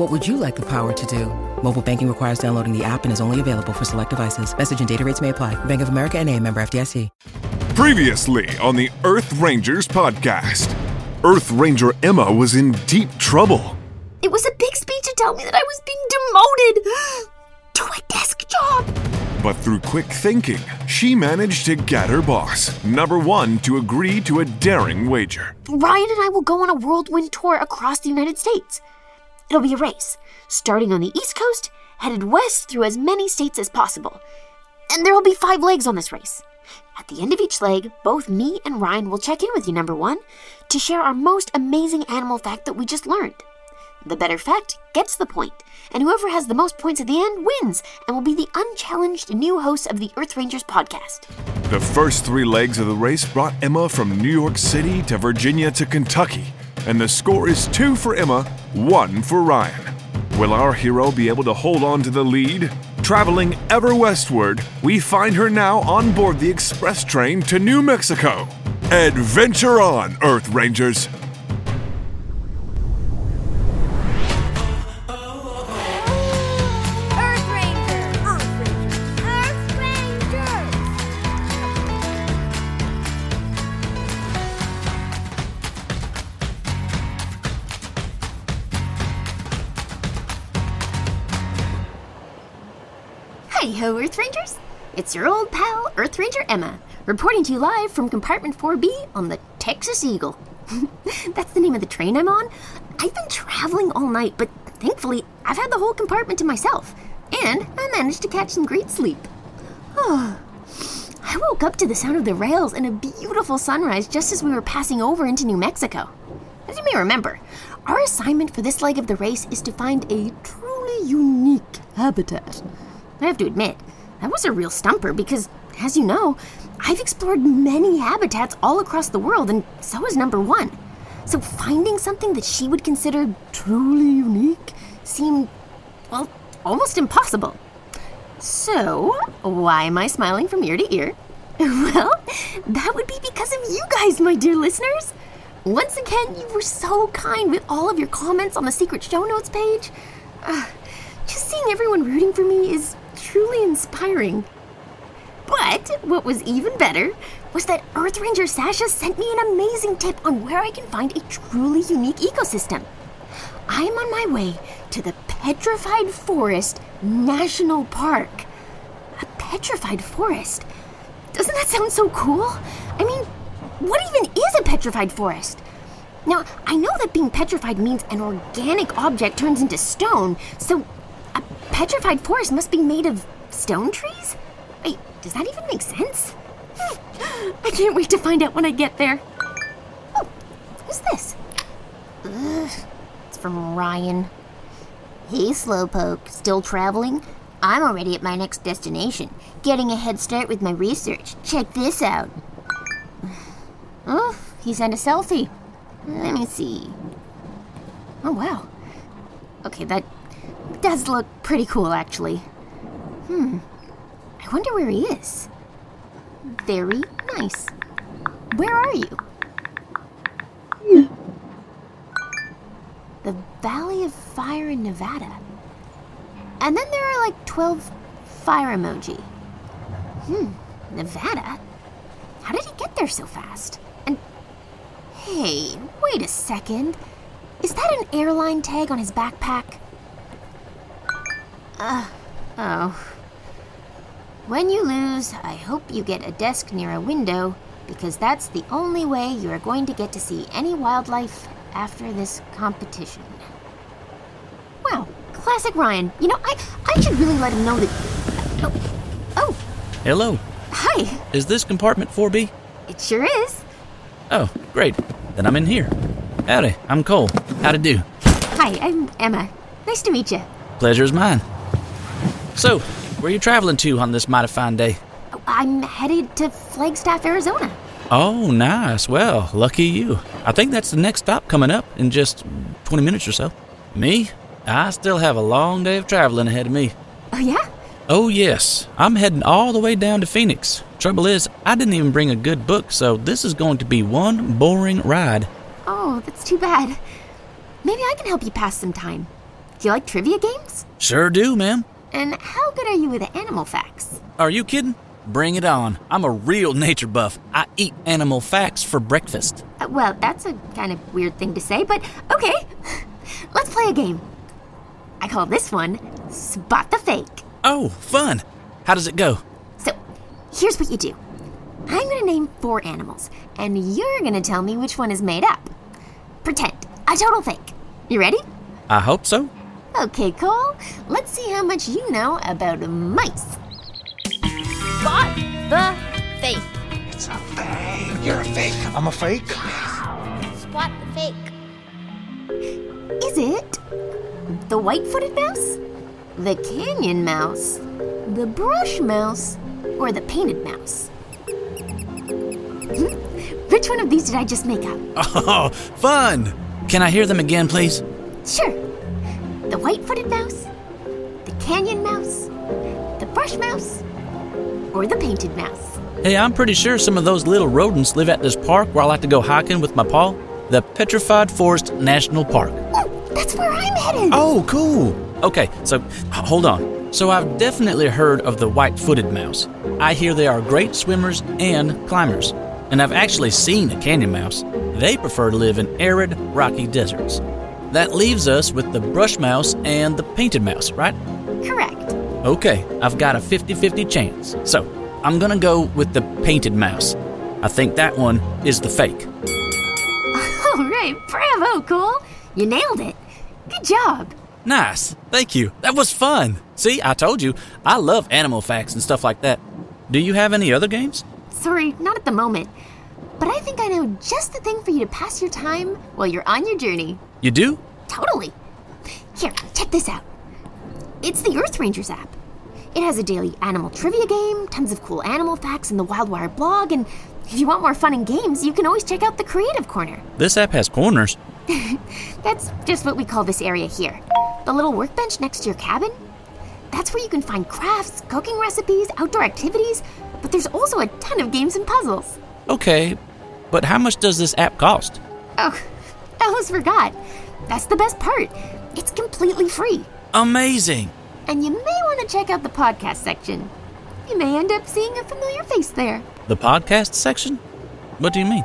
What would you like the power to do? Mobile banking requires downloading the app and is only available for select devices. Message and data rates may apply. Bank of America and a member FDIC. Previously on the Earth Rangers podcast, Earth Ranger Emma was in deep trouble. It was a big speech to tell me that I was being demoted to a desk job. But through quick thinking, she managed to get her boss, number one, to agree to a daring wager. Ryan and I will go on a whirlwind tour across the United States. It'll be a race, starting on the East Coast, headed west through as many states as possible. And there will be five legs on this race. At the end of each leg, both me and Ryan will check in with you, number one, to share our most amazing animal fact that we just learned. The better fact gets the point, and whoever has the most points at the end wins and will be the unchallenged new host of the Earth Rangers podcast. The first three legs of the race brought Emma from New York City to Virginia to Kentucky, and the score is two for Emma, one for Ryan. Will our hero be able to hold on to the lead? Traveling ever westward, we find her now on board the express train to New Mexico. Adventure on, Earth Rangers! Earth Rangers! It's your old pal, Earth Ranger Emma, reporting to you live from compartment 4B on the Texas Eagle. That's the name of the train I'm on. I've been traveling all night, but thankfully, I've had the whole compartment to myself, and I managed to catch some great sleep. I woke up to the sound of the rails and a beautiful sunrise just as we were passing over into New Mexico. As you may remember, our assignment for this leg of the race is to find a truly unique habitat. I have to admit, that was a real stumper because, as you know, I've explored many habitats all across the world, and so is number one. So finding something that she would consider truly unique seemed, well, almost impossible. So, why am I smiling from ear to ear? Well, that would be because of you guys, my dear listeners. Once again, you were so kind with all of your comments on the secret show notes page. Uh, just seeing everyone rooting for me is truly inspiring. But what was even better was that Earth Ranger Sasha sent me an amazing tip on where I can find a truly unique ecosystem. I am on my way to the Petrified Forest National Park. A petrified forest? Doesn't that sound so cool? I mean, what even is a petrified forest? Now, I know that being petrified means an organic object turns into stone, so petrified forest must be made of stone trees? Wait, does that even make sense? Hmm, I can't wait to find out when I get there. Oh, who's this? Ugh, it's from Ryan. Hey, Slowpoke, still traveling? I'm already at my next destination, getting a head start with my research. Check this out. Oh, he sent a selfie. Let me see. Oh, wow. Okay, that does look pretty cool, actually. Hmm. I wonder where he is. Very nice. Where are you? The Valley of Fire in Nevada. And then there are like 12 fire emoji. Hmm, Nevada? How did he get there so fast? And hey, wait a second. Is that an airline tag on his backpack? Uh, oh. When you lose, I hope you get a desk near a window because that's the only way you are going to get to see any wildlife after this competition. Wow, classic Ryan. You know, I, I should really let him know that. Oh, oh, Hello. hi. Is this compartment 4B? It sure is. Oh, great. Then I'm in here. Howdy, I'm Cole. How to do? Hi, I'm Emma. Nice to meet you. Pleasure's mine. So, where are you traveling to on this mighty fine day? I'm headed to Flagstaff, Arizona. Oh, nice. Well, lucky you. I think that's the next stop coming up in just 20 minutes or so. Me? I still have a long day of traveling ahead of me. Oh, yeah? Oh, yes. I'm heading all the way down to Phoenix. Trouble is, I didn't even bring a good book, so this is going to be one boring ride. Oh, that's too bad. Maybe I can help you pass some time. Do you like trivia games? Sure do, ma'am. And how good are you with animal facts? Are you kidding? Bring it on. I'm a real nature buff. I eat animal facts for breakfast. Uh, well, that's a kind of weird thing to say, but okay. Let's play a game. I call this one Spot the Fake. Oh, fun. How does it go? So, here's what you do I'm gonna name four animals, and you're gonna tell me which one is made up. Pretend, a total fake. You ready? I hope so. Okay, Cole, let's see much you know about mice. Spot the fake. It's a fake. You're a fake. I'm a fake. Spot the fake. Is it the white footed mouse, the canyon mouse, the brush mouse, or the painted mouse? Hmm? Which one of these did I just make up? Oh, fun. Can I hear them again, please? Sure. The white footed mouse, the canyon mouse, the brush mouse, or the painted mouse? Hey, I'm pretty sure some of those little rodents live at this park where I like to go hiking with my paw. The Petrified Forest National Park. Oh, that's where I'm headed. Oh, cool. Okay, so hold on. So I've definitely heard of the white footed mouse. I hear they are great swimmers and climbers. And I've actually seen a canyon mouse. They prefer to live in arid, rocky deserts. That leaves us with the brush mouse and the painted mouse, right? Correct. Okay, I've got a 50 50 chance. So I'm gonna go with the painted mouse. I think that one is the fake. All right, bravo, Cole. You nailed it. Good job. Nice. Thank you. That was fun. See, I told you, I love animal facts and stuff like that. Do you have any other games? Sorry, not at the moment. But I think I know just the thing for you to pass your time while you're on your journey. You do? Totally. Here, check this out. It's the Earth Rangers app. It has a daily animal trivia game, tons of cool animal facts in the Wildwire blog, and if you want more fun and games, you can always check out the Creative Corner. This app has corners. That's just what we call this area here. The little workbench next to your cabin. That's where you can find crafts, cooking recipes, outdoor activities, but there's also a ton of games and puzzles. Okay, but how much does this app cost? Oh, I almost forgot. That's the best part. It's completely free. Amazing. And you may want to check out the podcast section. You may end up seeing a familiar face there. The podcast section? What do you mean?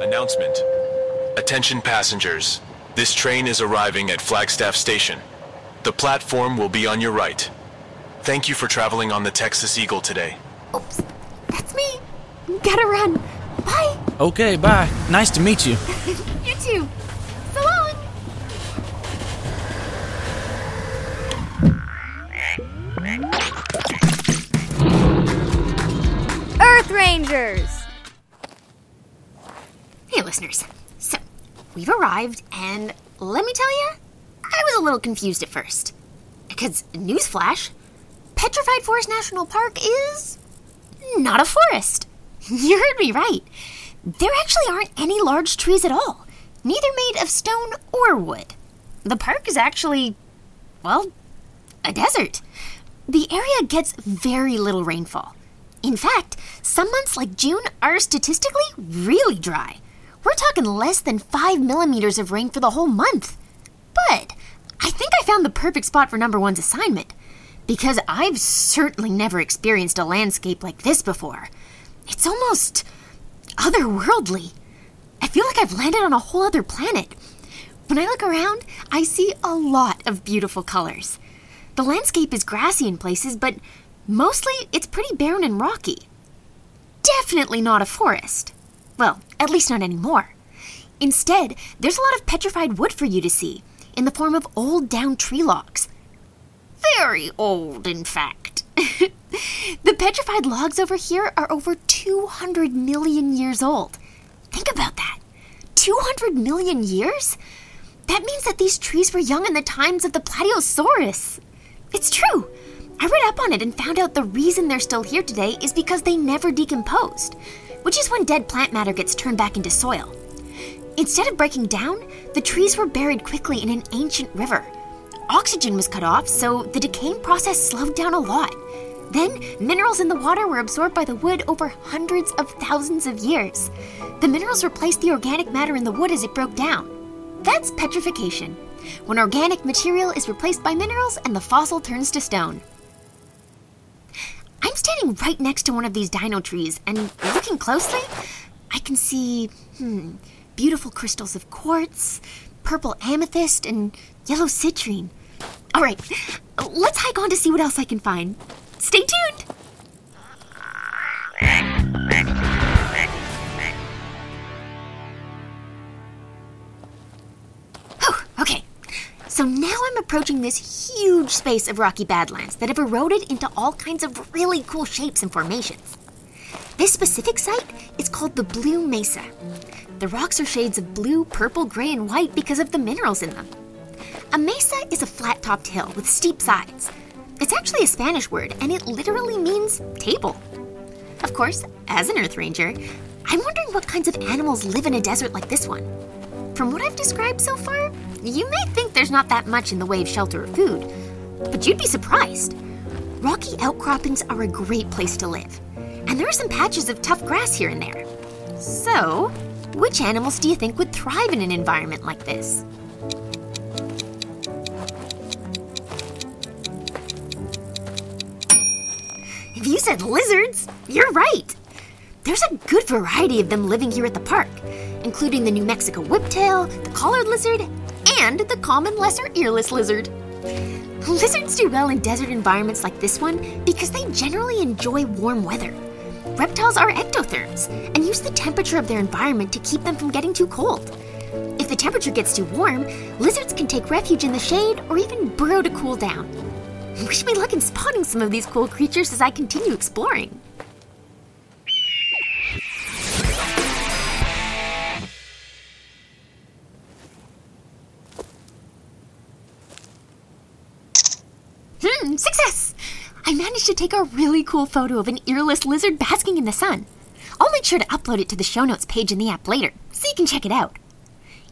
Announcement. Attention passengers. This train is arriving at Flagstaff Station. The platform will be on your right. Thank you for traveling on the Texas Eagle today. Oops, that's me. Gotta run. Bye. Okay, bye. Nice to meet you. arrived, and let me tell you, I was a little confused at first. Because, newsflash, Petrified Forest National Park is not a forest. You heard me right. There actually aren't any large trees at all, neither made of stone or wood. The park is actually, well, a desert. The area gets very little rainfall. In fact, some months like June are statistically really dry. We're talking less than 5 millimeters of rain for the whole month. But I think I found the perfect spot for number one's assignment. Because I've certainly never experienced a landscape like this before. It's almost otherworldly. I feel like I've landed on a whole other planet. When I look around, I see a lot of beautiful colors. The landscape is grassy in places, but Mostly, it's pretty barren and rocky. Definitely not a forest. Well, at least not anymore. Instead, there's a lot of petrified wood for you to see, in the form of old down tree logs. Very old, in fact. the petrified logs over here are over 200 million years old. Think about that. 200 million years? That means that these trees were young in the times of the Plateosaurus. It's true. I read up on it and found out the reason they're still here today is because they never decomposed, which is when dead plant matter gets turned back into soil. Instead of breaking down, the trees were buried quickly in an ancient river. Oxygen was cut off, so the decaying process slowed down a lot. Then, minerals in the water were absorbed by the wood over hundreds of thousands of years. The minerals replaced the organic matter in the wood as it broke down. That's petrification, when organic material is replaced by minerals and the fossil turns to stone. I'm standing right next to one of these dino trees, and looking closely, I can see, hmm, beautiful crystals of quartz, purple amethyst, and yellow citrine. All right, let's hike on to see what else I can find. Stay tuned! So now I'm approaching this huge space of rocky badlands that have eroded into all kinds of really cool shapes and formations. This specific site is called the Blue Mesa. The rocks are shades of blue, purple, gray, and white because of the minerals in them. A mesa is a flat topped hill with steep sides. It's actually a Spanish word, and it literally means table. Of course, as an Earth Ranger, I'm wondering what kinds of animals live in a desert like this one. From what I've described so far, you may think there's not that much in the way of shelter or food, but you'd be surprised. Rocky outcroppings are a great place to live, and there are some patches of tough grass here and there. So, which animals do you think would thrive in an environment like this? If you said lizards, you're right. There's a good variety of them living here at the park, including the New Mexico whiptail, the collared lizard, and the common lesser earless lizard. Lizards do well in desert environments like this one because they generally enjoy warm weather. Reptiles are ectotherms and use the temperature of their environment to keep them from getting too cold. If the temperature gets too warm, lizards can take refuge in the shade or even burrow to cool down. Wish me luck in spotting some of these cool creatures as I continue exploring. Success! I managed to take a really cool photo of an earless lizard basking in the sun. I'll make sure to upload it to the show notes page in the app later, so you can check it out.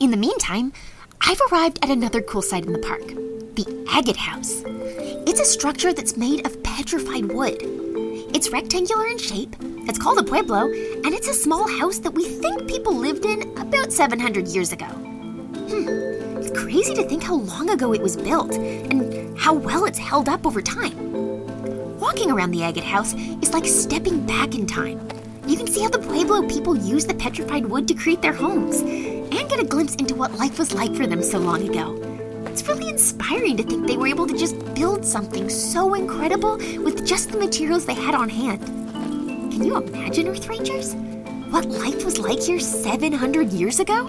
In the meantime, I've arrived at another cool site in the park the Agate House. It's a structure that's made of petrified wood. It's rectangular in shape, it's called a pueblo, and it's a small house that we think people lived in about 700 years ago. Hmm, it's crazy to think how long ago it was built and how well it's held up over time. Walking around the Agate House is like stepping back in time. You can see how the Pueblo people used the petrified wood to create their homes and get a glimpse into what life was like for them so long ago. It's really inspiring to think they were able to just build something so incredible with just the materials they had on hand. Can you imagine, Earth Rangers? What life was like here 700 years ago?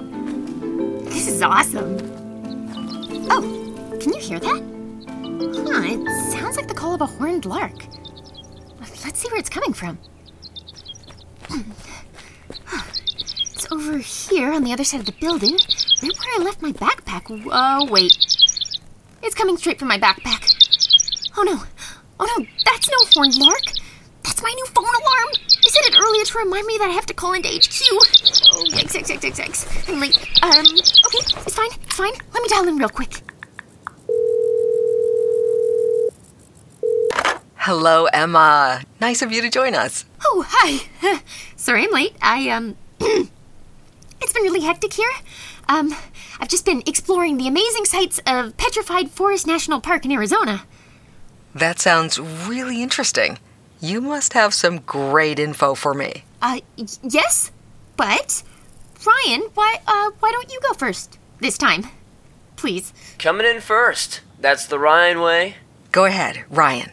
This is awesome. Oh, can you hear that? Huh, it sounds like the call of a horned lark. Let's see where it's coming from. It's over here on the other side of the building, right where I left my backpack. Oh, wait. It's coming straight from my backpack. Oh no. Oh no, that's no horned lark. That's my new phone alarm. I set it earlier to remind me that I have to call into HQ. Oh, yikes, yikes, yikes, yikes, yikes. I'm late. Um, okay, it's fine, it's fine. Let me dial in real quick. Hello, Emma. Nice of you to join us. Oh, hi. Sorry I'm late. I, um, it's been really hectic here. Um, I've just been exploring the amazing sights of Petrified Forest National Park in Arizona. That sounds really interesting. You must have some great info for me. Uh, y- yes, but Ryan, why, uh, why don't you go first this time? Please. Coming in first. That's the Ryan way. Go ahead, Ryan.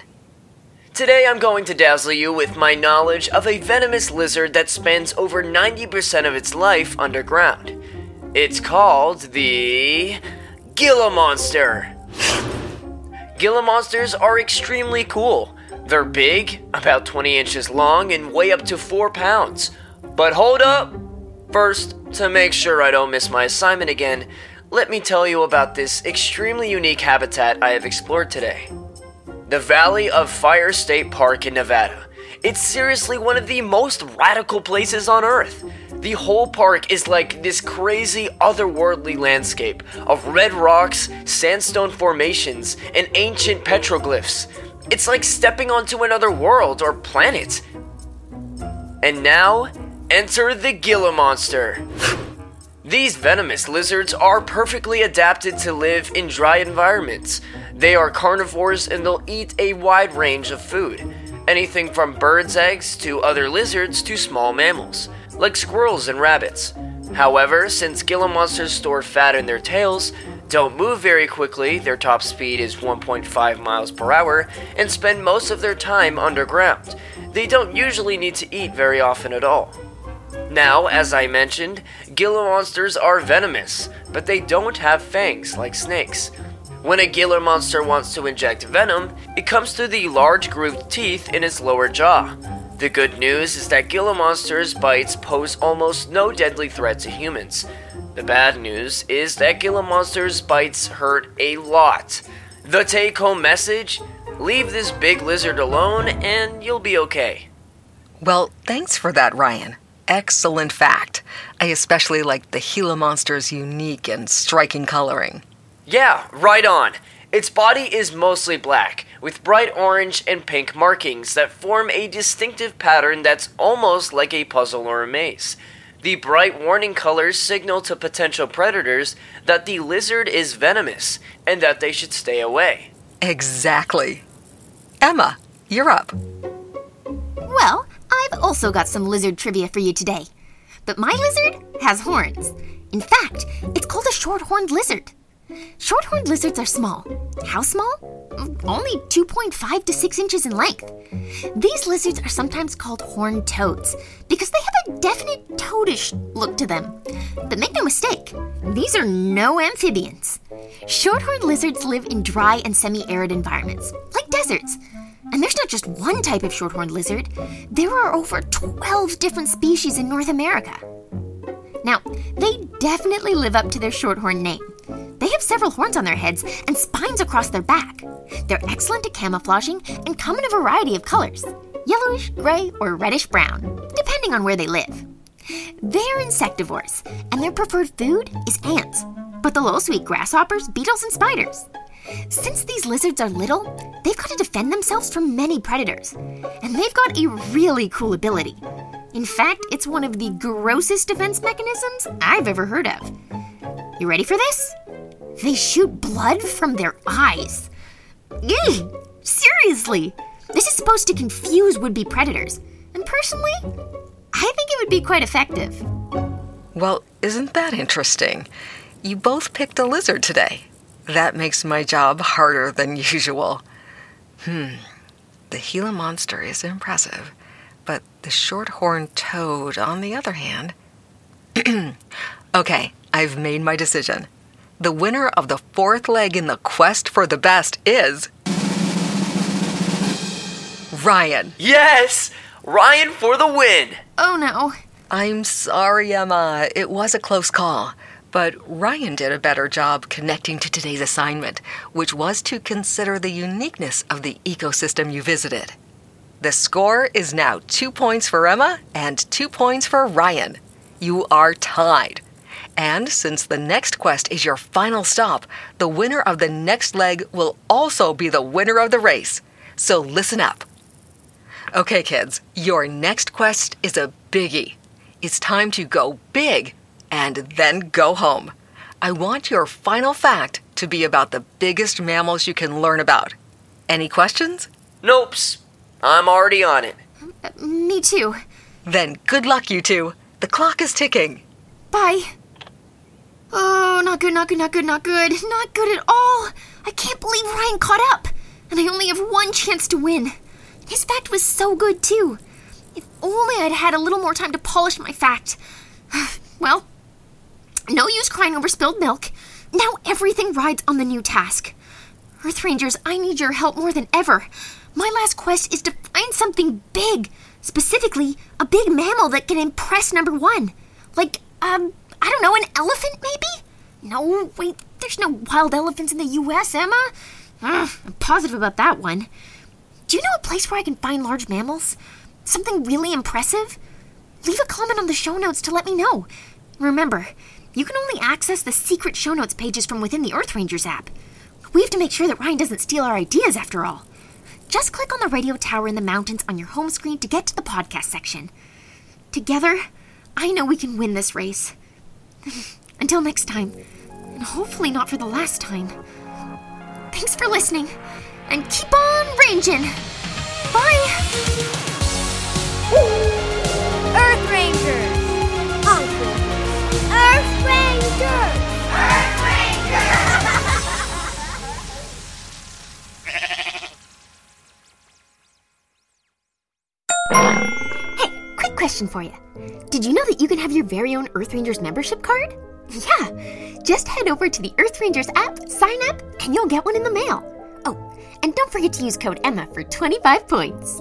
Today I'm going to dazzle you with my knowledge of a venomous lizard that spends over 90% of its life underground. It's called the Gila Monster. Gila monsters are extremely cool. They're big, about 20 inches long, and weigh up to 4 pounds. But hold up! First, to make sure I don't miss my assignment again, let me tell you about this extremely unique habitat I have explored today the Valley of Fire State Park in Nevada. It's seriously one of the most radical places on Earth. The whole park is like this crazy otherworldly landscape of red rocks, sandstone formations, and ancient petroglyphs. It's like stepping onto another world or planet. And now, enter the Gila Monster. These venomous lizards are perfectly adapted to live in dry environments. They are carnivores and they'll eat a wide range of food. Anything from birds' eggs to other lizards to small mammals, like squirrels and rabbits. However, since Gila monsters store fat in their tails, don't move very quickly, their top speed is 1.5 miles per hour, and spend most of their time underground, they don't usually need to eat very often at all. Now, as I mentioned, Gila monsters are venomous, but they don't have fangs like snakes. When a Gila monster wants to inject venom, it comes through the large grooved teeth in its lower jaw. The good news is that Gila monsters' bites pose almost no deadly threat to humans. The bad news is that Gila monsters' bites hurt a lot. The take home message leave this big lizard alone and you'll be okay. Well, thanks for that, Ryan excellent fact. I especially like the Gila monster's unique and striking coloring. Yeah, right on. Its body is mostly black, with bright orange and pink markings that form a distinctive pattern that's almost like a puzzle or a maze. The bright warning colors signal to potential predators that the lizard is venomous and that they should stay away. Exactly. Emma, you're up. I've also got some lizard trivia for you today. But my lizard has horns. In fact, it's called a short-horned lizard. Short-horned lizards are small. How small? Only 2.5 to 6 inches in length. These lizards are sometimes called horned toads because they have a definite toadish look to them. But make no mistake, these are no amphibians. Short-horned lizards live in dry and semi-arid environments, like deserts, and there's not just one type of shorthorned lizard, there are over 12 different species in North America. Now, they definitely live up to their shorthorn name. They have several horns on their heads and spines across their back. They're excellent at camouflaging and come in a variety of colors yellowish, gray, or reddish brown, depending on where they live. They're insectivores, and their preferred food is ants, but they'll also eat grasshoppers, beetles, and spiders. Since these lizards are little, they've got to defend themselves from many predators. And they've got a really cool ability. In fact, it's one of the grossest defense mechanisms I've ever heard of. You ready for this? They shoot blood from their eyes. Ew, seriously! This is supposed to confuse would be predators. And personally, I think it would be quite effective. Well, isn't that interesting? You both picked a lizard today. That makes my job harder than usual. Hmm, the Gila monster is impressive, but the short-horned toad, on the other hand. okay, I've made my decision. The winner of the fourth leg in the quest for the best is. Ryan. Yes! Ryan for the win! Oh no. I'm sorry, Emma. It was a close call. But Ryan did a better job connecting to today's assignment, which was to consider the uniqueness of the ecosystem you visited. The score is now two points for Emma and two points for Ryan. You are tied. And since the next quest is your final stop, the winner of the next leg will also be the winner of the race. So listen up. Okay, kids, your next quest is a biggie. It's time to go big and then go home. I want your final fact to be about the biggest mammals you can learn about. Any questions? Nope. I'm already on it. Uh, me too. Then good luck, you two. The clock is ticking. Bye. Oh, not good, not good, not good, not good. Not good at all. I can't believe Ryan caught up. And I only have one chance to win. His fact was so good, too. If only I'd had a little more time to polish my fact. well, no use crying over spilled milk. Now everything rides on the new task. Earth Rangers, I need your help more than ever. My last quest is to find something big. Specifically, a big mammal that can impress number one. Like, um, I don't know, an elephant maybe? No, wait, there's no wild elephants in the US, Emma. Ugh, I'm positive about that one. Do you know a place where I can find large mammals? Something really impressive? Leave a comment on the show notes to let me know. Remember, you can only access the secret show notes pages from within the Earth Rangers app. We have to make sure that Ryan doesn't steal our ideas after all. Just click on the radio tower in the mountains on your home screen to get to the podcast section. Together, I know we can win this race. Until next time, and hopefully not for the last time. Thanks for listening, and keep on ranging. Bye. Question for you. Did you know that you can have your very own Earth Rangers membership card? Yeah, just head over to the Earth Rangers app, sign up, and you'll get one in the mail. Oh, and don't forget to use code EMMA for 25 points.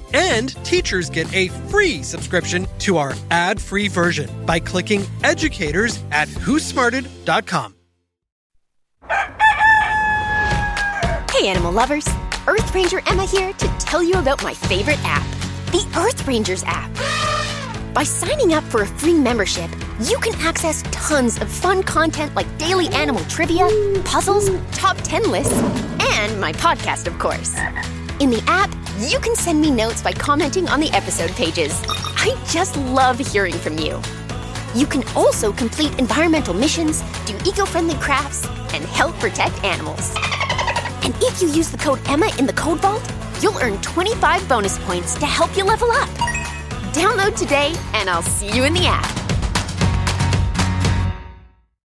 And teachers get a free subscription to our ad free version by clicking educators at whosmarted.com. Hey, animal lovers! Earth Ranger Emma here to tell you about my favorite app, the Earth Rangers app. By signing up for a free membership, you can access tons of fun content like daily animal trivia, puzzles, top 10 lists, and my podcast, of course. In the app, you can send me notes by commenting on the episode pages. I just love hearing from you. You can also complete environmental missions, do eco friendly crafts, and help protect animals. And if you use the code EMMA in the code vault, you'll earn 25 bonus points to help you level up. Download today, and I'll see you in the app.